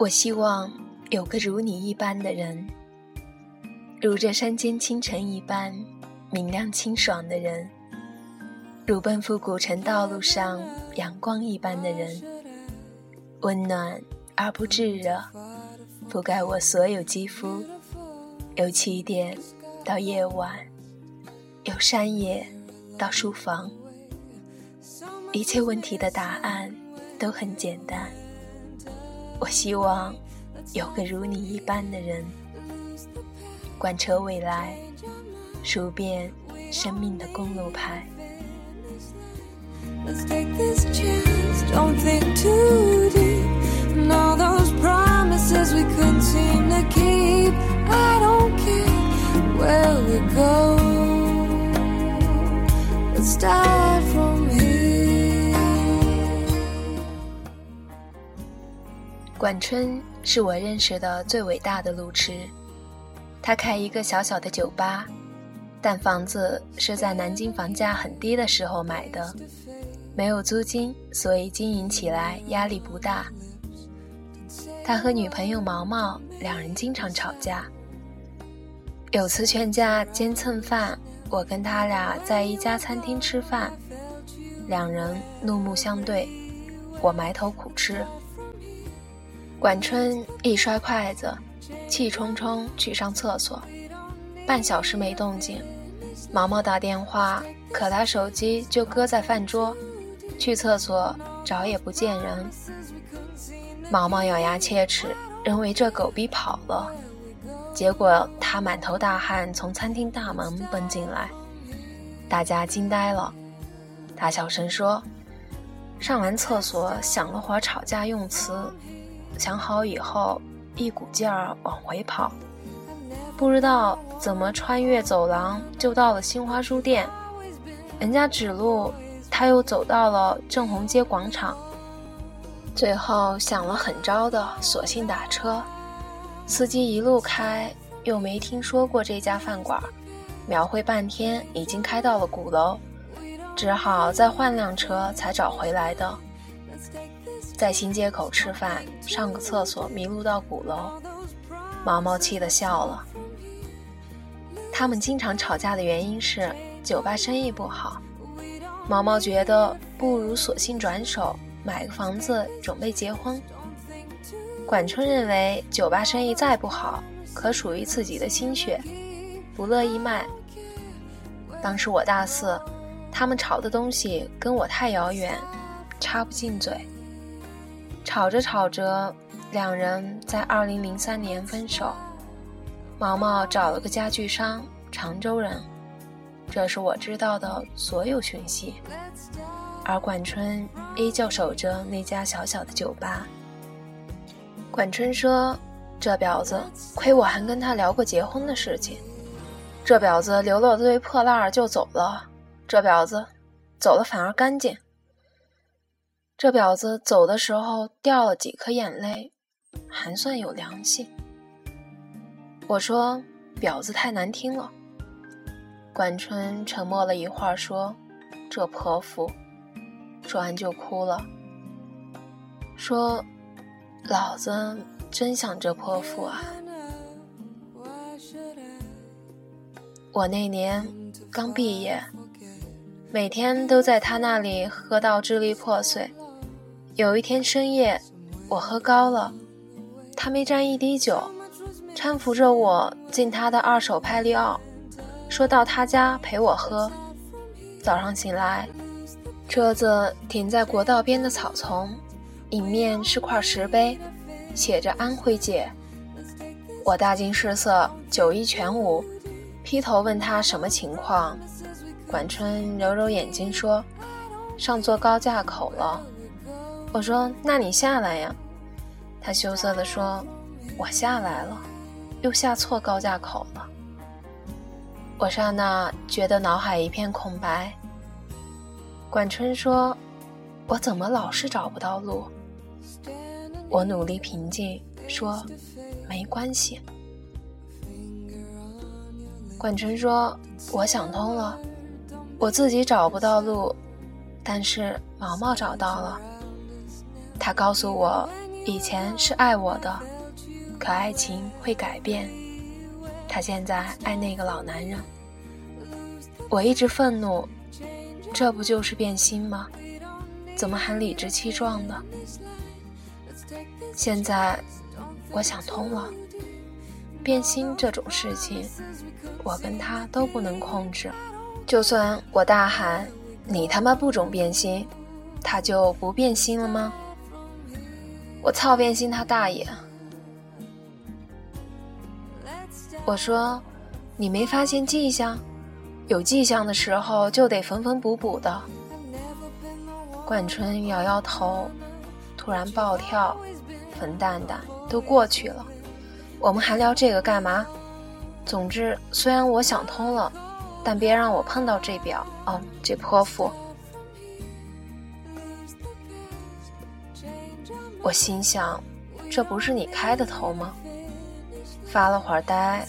我希望有个如你一般的人，如这山间清晨一般明亮清爽的人，如奔赴古城道路上阳光一般的人，温暖而不炙热，覆盖我所有肌肤，由起点到夜晚，由山野到书房，一切问题的答案都很简单。我希望有个如你一般的人，贯彻未来，数遍生命的公路牌。管春是我认识的最伟大的路痴，他开一个小小的酒吧，但房子是在南京房价很低的时候买的，没有租金，所以经营起来压力不大。他和女朋友毛毛两人经常吵架，有次劝架兼蹭饭，我跟他俩在一家餐厅吃饭，两人怒目相对，我埋头苦吃。管春一摔筷子，气冲冲去上厕所，半小时没动静。毛毛打电话，可他手机就搁在饭桌，去厕所找也不见人。毛毛咬牙切齿，认为这狗逼跑了。结果他满头大汗从餐厅大门奔进来，大家惊呆了。他小声说：“上完厕所想了会儿吵架用词。”想好以后，一股劲儿往回跑，不知道怎么穿越走廊就到了新华书店。人家指路，他又走到了正红街广场。最后想了很招的，索性打车。司机一路开，又没听说过这家饭馆，描绘半天，已经开到了鼓楼，只好再换辆车才找回来的。在新街口吃饭，上个厕所迷路到鼓楼，毛毛气得笑了。他们经常吵架的原因是酒吧生意不好，毛毛觉得不如索性转手买个房子准备结婚。管春认为酒吧生意再不好，可属于自己的心血，不乐意卖。当时我大四，他们吵的东西跟我太遥远，插不进嘴。吵着吵着，两人在二零零三年分手。毛毛找了个家具商，常州人。这是我知道的所有讯息。而管春依旧守着那家小小的酒吧。管春说：“这婊子，亏我还跟他聊过结婚的事情。这婊子留了堆破烂就走了。这婊子，走了反而干净。”这婊子走的时候掉了几颗眼泪，还算有良心。我说：“婊子太难听了。”管春沉默了一会儿，说：“这泼妇。”说完就哭了，说：“老子真想这泼妇啊！”我那年刚毕业，每天都在他那里喝到支离破碎。有一天深夜，我喝高了，他没沾一滴酒，搀扶着我进他的二手派利奥，说到他家陪我喝。早上醒来，车子停在国道边的草丛，迎面是块石碑，写着“安徽姐”。我大惊失色，酒意全无，劈头问他什么情况。管春揉揉眼睛说：“上错高架口了。”我说：“那你下来呀。”他羞涩地说：“我下来了，又下错高架口了。”我刹那觉得脑海一片空白。管春说：“我怎么老是找不到路？”我努力平静说：“没关系。”管春说：“我想通了，我自己找不到路，但是毛毛找到了。”他告诉我，以前是爱我的，可爱情会改变。他现在爱那个老男人。我一直愤怒，这不就是变心吗？怎么还理直气壮的？现在我想通了，变心这种事情，我跟他都不能控制。就算我大喊“你他妈不准变心”，他就不变心了吗？我操变心他大爷！我说，你没发现迹象？有迹象的时候就得缝缝补补的。冠春摇摇头，突然暴跳：“冯蛋蛋，都过去了，我们还聊这个干嘛？总之，虽然我想通了，但别让我碰到这表哦，这泼妇。”我心想，这不是你开的头吗？发了会儿呆，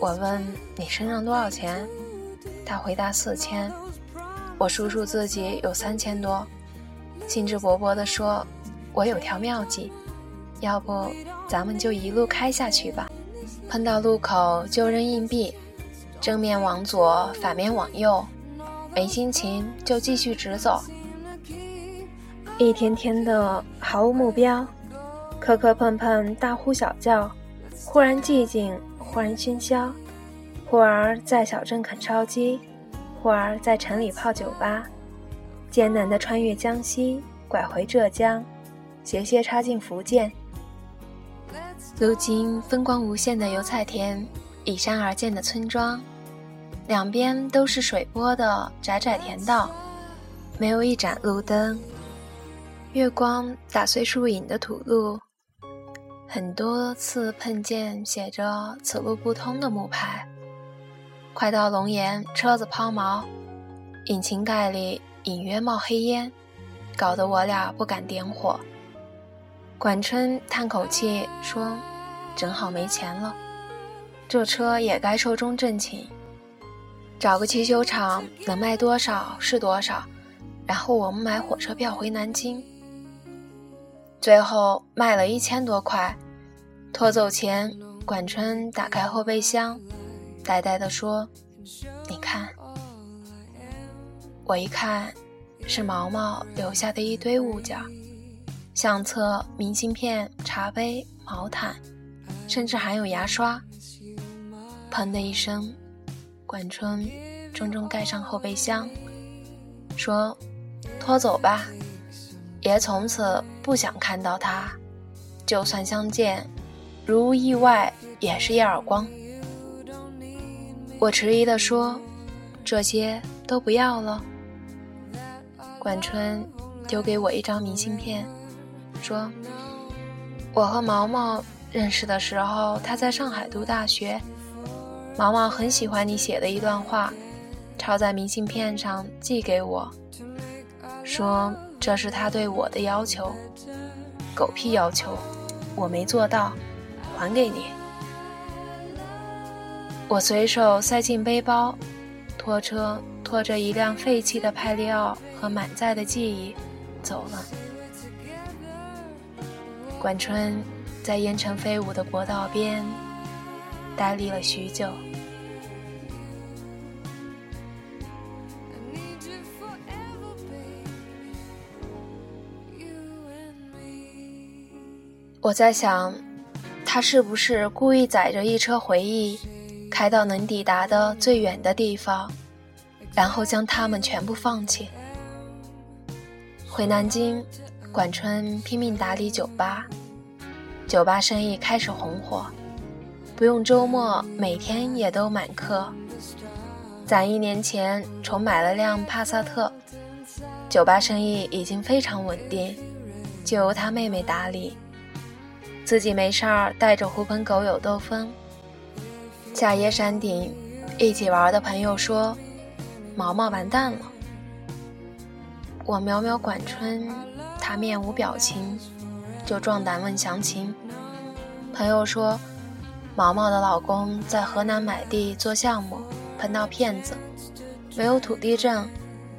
我问你身上多少钱？他回答四千，我数数自己有三千多，兴致勃勃地说：“我有条妙计，要不咱们就一路开下去吧。碰到路口就扔硬币，正面往左，反面往右，没心情就继续直走。一天天的毫无目标，磕磕碰碰，大呼小叫，忽然寂静，忽然喧嚣。”忽而在小镇啃烧鸡，忽而在城里泡酒吧，艰难的穿越江西，拐回浙江，斜斜插进福建。如今风光无限的油菜田，依山而建的村庄，两边都是水波的窄窄田道，没有一盏路灯。月光打碎树影的土路，很多次碰见写着“此路不通”的木牌。快到龙岩，车子抛锚，引擎盖里隐约冒黑烟，搞得我俩不敢点火。管春叹口气说：“正好没钱了，这车也该寿终正寝，找个汽修厂能卖多少是多少，然后我们买火车票回南京。最后卖了一千多块，拖走前，管春打开后备箱。”呆呆地说：“你看。”我一看，是毛毛留下的一堆物件：相册、明信片、茶杯、毛毯，甚至还有牙刷。砰的一声，管春重重盖上后备箱，说：“拖走吧，爷从此不想看到他，就算相见，如无意外也是一耳光。”我迟疑地说：“这些都不要了。”管春丢给我一张明信片，说：“我和毛毛认识的时候，他在上海读大学。毛毛很喜欢你写的一段话，抄在明信片上寄给我，说这是他对我的要求。狗屁要求，我没做到，还给你。”我随手塞进背包，拖车拖着一辆废弃的派利奥和满载的记忆走了。管春在烟尘飞舞的国道边呆立了许久。我在想，他是不是故意载着一车回忆？开到能抵达的最远的地方，然后将他们全部放弃。回南京，管春拼命打理酒吧，酒吧生意开始红火，不用周末，每天也都满客。攒一年钱重买了辆帕萨特，酒吧生意已经非常稳定，就由他妹妹打理，自己没事儿带着狐朋狗友兜风。下夜山顶，一起玩的朋友说：“毛毛完蛋了。”我瞄瞄管春，他面无表情，就壮胆问详情。朋友说：“毛毛的老公在河南买地做项目，碰到骗子，没有土地证，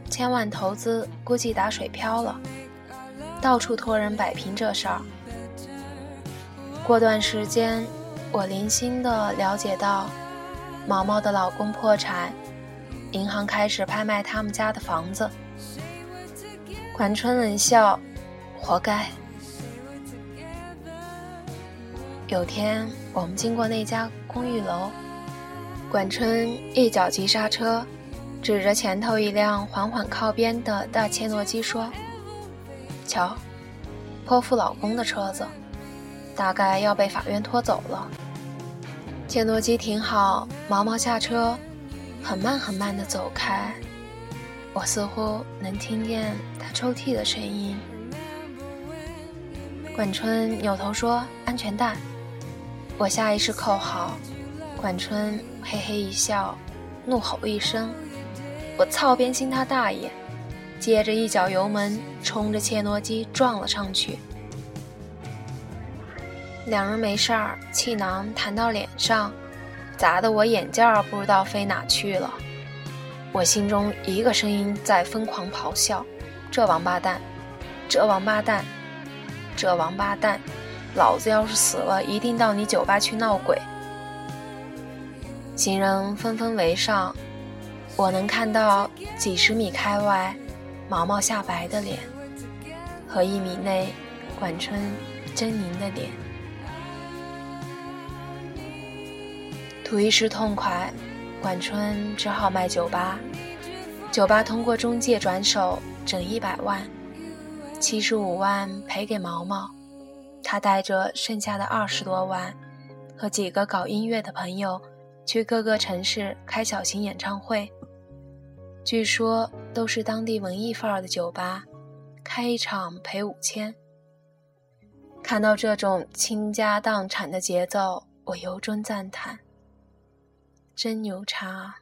千万投资估计打水漂了，到处托人摆平这事儿。过段时间，我零星的了解到，毛毛的老公破产，银行开始拍卖他们家的房子。管春冷笑，活该。有天我们经过那家公寓楼，管春一脚急刹车，指着前头一辆缓缓靠边的大切诺基说：“瞧，泼妇老公的车子。”大概要被法院拖走了。切诺基停好，毛毛下车，很慢很慢地走开。我似乎能听见他抽泣的声音。管春扭头说：“安全带。”我下意识扣好。管春嘿嘿一笑，怒吼一声：“我操边心他大爷！”接着一脚油门，冲着切诺基撞了上去。两人没事儿，气囊弹到脸上，砸得我眼镜儿不知道飞哪去了。我心中一个声音在疯狂咆哮：“这王八蛋，这王八蛋，这王八蛋！老子要是死了，一定到你酒吧去闹鬼！”行人纷纷围上，我能看到几十米开外毛毛下白的脸，和一米内管春狰狞的脸。图一时痛快，管春只好卖酒吧。酒吧通过中介转手，整一百万，七十五万赔给毛毛。他带着剩下的二十多万，和几个搞音乐的朋友，去各个城市开小型演唱会。据说都是当地文艺范儿的酒吧，开一场赔五千。看到这种倾家荡产的节奏，我由衷赞叹。真牛叉！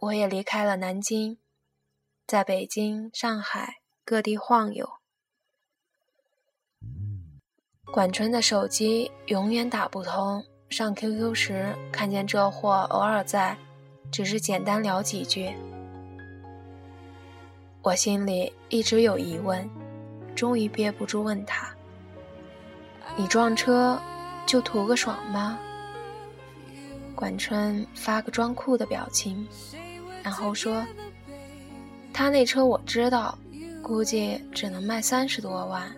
我也离开了南京，在北京、上海各地晃悠。管春的手机永远打不通，上 QQ 时看见这货偶尔在，只是简单聊几句。我心里一直有疑问，终于憋不住问他：“你撞车？”就图个爽吗？管春发个装酷的表情，然后说：“他那车我知道，估计只能卖三十多万。”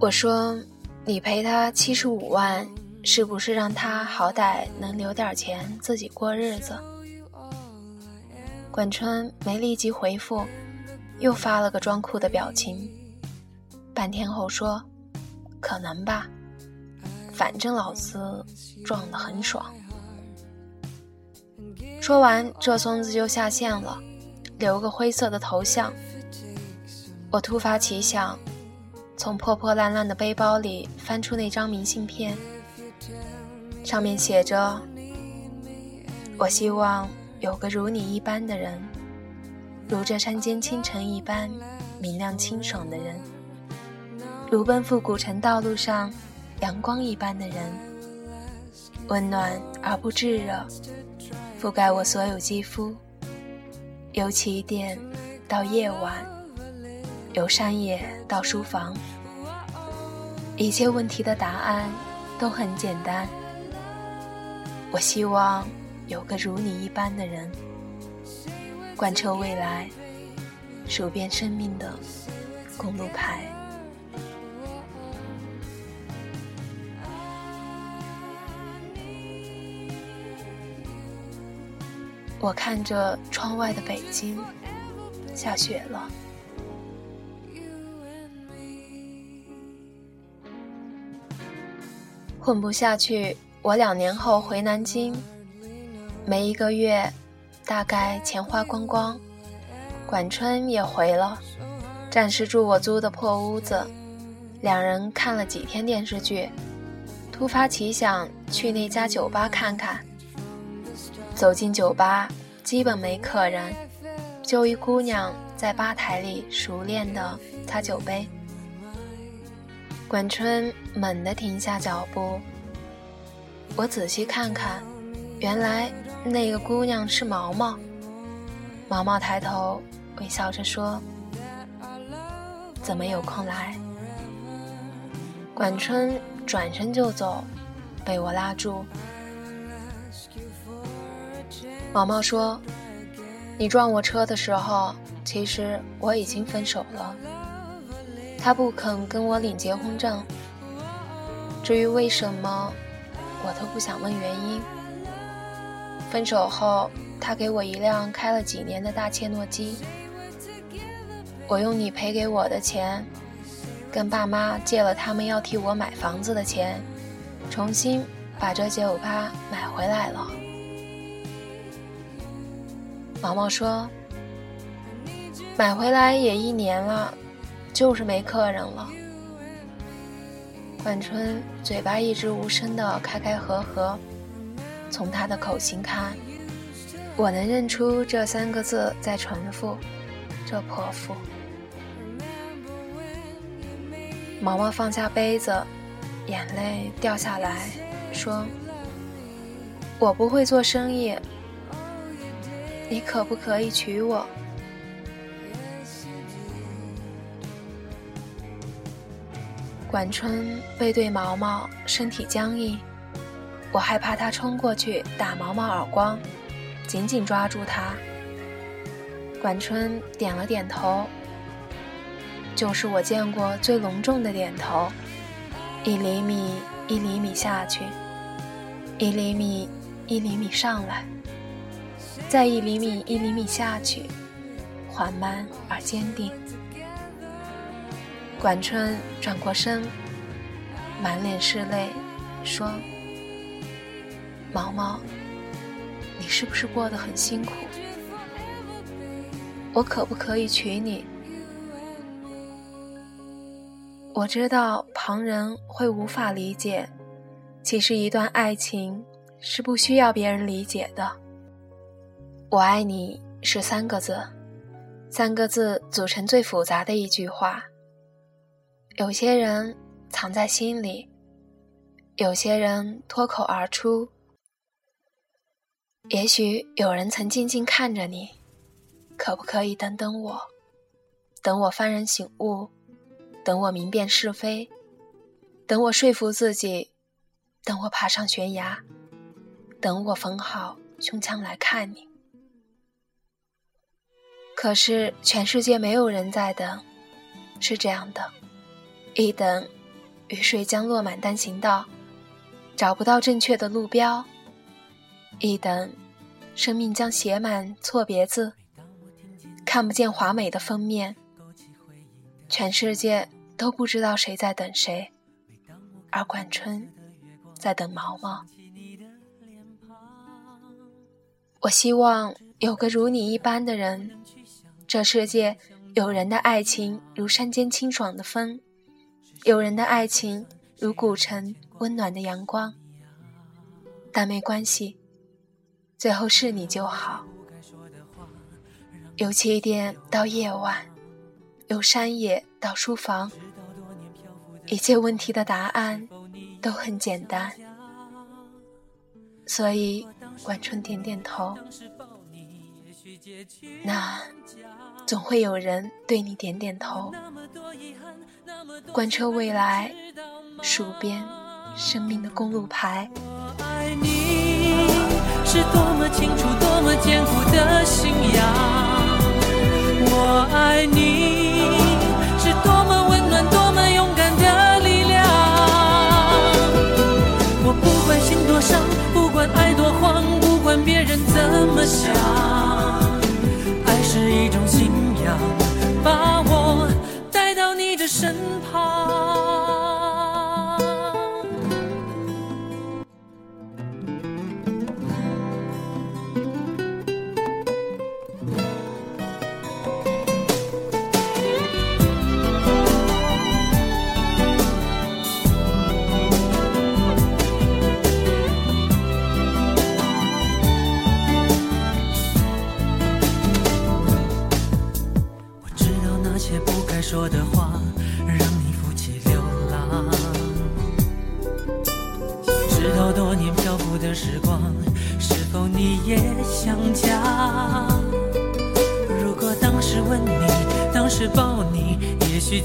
我说：“你赔他七十五万，是不是让他好歹能留点钱自己过日子？”管春没立即回复，又发了个装酷的表情，半天后说：“可能吧。”反正老子撞得很爽。说完，这孙子就下线了，留个灰色的头像。我突发奇想，从破破烂烂的背包里翻出那张明信片，上面写着：“我希望有个如你一般的人，如这山间清晨一般明亮清爽的人，如奔赴古城道路上。”阳光一般的人，温暖而不炙热，覆盖我所有肌肤。由起点到夜晚，由山野到书房，一切问题的答案都很简单。我希望有个如你一般的人，贯彻未来，数遍生命的公路牌。我看着窗外的北京，下雪了。混不下去，我两年后回南京，没一个月，大概钱花光光。管春也回了，暂时住我租的破屋子。两人看了几天电视剧，突发奇想去那家酒吧看看。走进酒吧，基本没客人，就一姑娘在吧台里熟练地擦酒杯。管春猛地停下脚步，我仔细看看，原来那个姑娘是毛毛。毛毛抬头微笑着说：“怎么有空来？管春转身就走，被我拉住。毛毛说：“你撞我车的时候，其实我已经分手了。”他不肯跟我领结婚证。至于为什么，我都不想问原因。分手后，他给我一辆开了几年的大切诺基。我用你赔给我的钱，跟爸妈借了他们要替我买房子的钱，重新把这酒吧买回来了。毛毛说：“买回来也一年了，就是没客人了。”管春嘴巴一直无声的开开合合，从他的口型看，我能认出这三个字在重复：“这泼妇。”毛毛放下杯子，眼泪掉下来，说：“我不会做生意，你可不可以娶我？”管春背对毛毛，身体僵硬，我害怕他冲过去打毛毛耳光，紧紧抓住他。管春点了点头，就是我见过最隆重的点头，一厘米一厘米下去，一厘米一厘米上来，再一厘米一厘米下去，缓慢而坚定。管春转过身，满脸是泪，说：“毛毛，你是不是过得很辛苦？我可不可以娶你？我知道旁人会无法理解，其实一段爱情是不需要别人理解的。我爱你是三个字，三个字组成最复杂的一句话。”有些人藏在心里，有些人脱口而出。也许有人曾静静看着你，可不可以等等我？等我幡然醒悟，等我明辨是非，等我说服自己，等我爬上悬崖，等我缝好胸腔来看你。可是全世界没有人在等，是这样的。一等，雨水将落满单行道，找不到正确的路标；一等，生命将写满错别字，看不见华美的封面。全世界都不知道谁在等谁，而管春在等毛毛。我希望有个如你一般的人，这世界有人的爱情如山间清爽的风。有人的爱情如古城温暖的阳光，但没关系，最后是你就好。由起点到夜晚，由山野到书房，一切问题的答案都很简单。所以，管春点点头。那总会有人对你点点头。贯彻未来，数遍生命的公路牌。我爱你是多么清楚、多么坚固的信仰。我爱你是多么温暖、多么勇敢的力量。我不管心多伤，不管爱多慌，不管别人怎么想，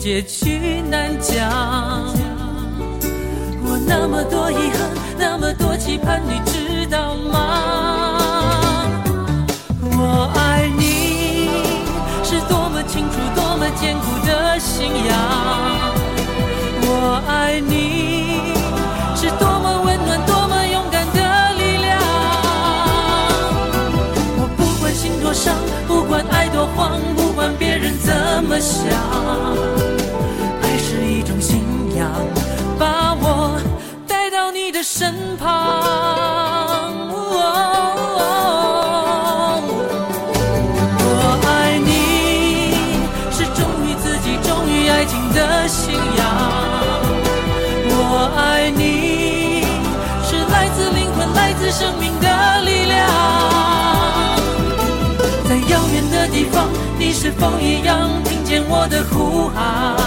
结局难讲。我那么多遗憾，那么多期盼，你知道吗？我爱你是多么清楚、多么坚固的信仰。我爱你是多么温暖、多么勇敢的力量。我不管心多伤，不管爱多慌，不管别人怎么想，把我带到你的身旁。我爱你是忠于自己、忠于爱情的信仰。我爱你是来自灵魂、来自生命的力量。在遥远的地方，你是否一样听见我的呼喊？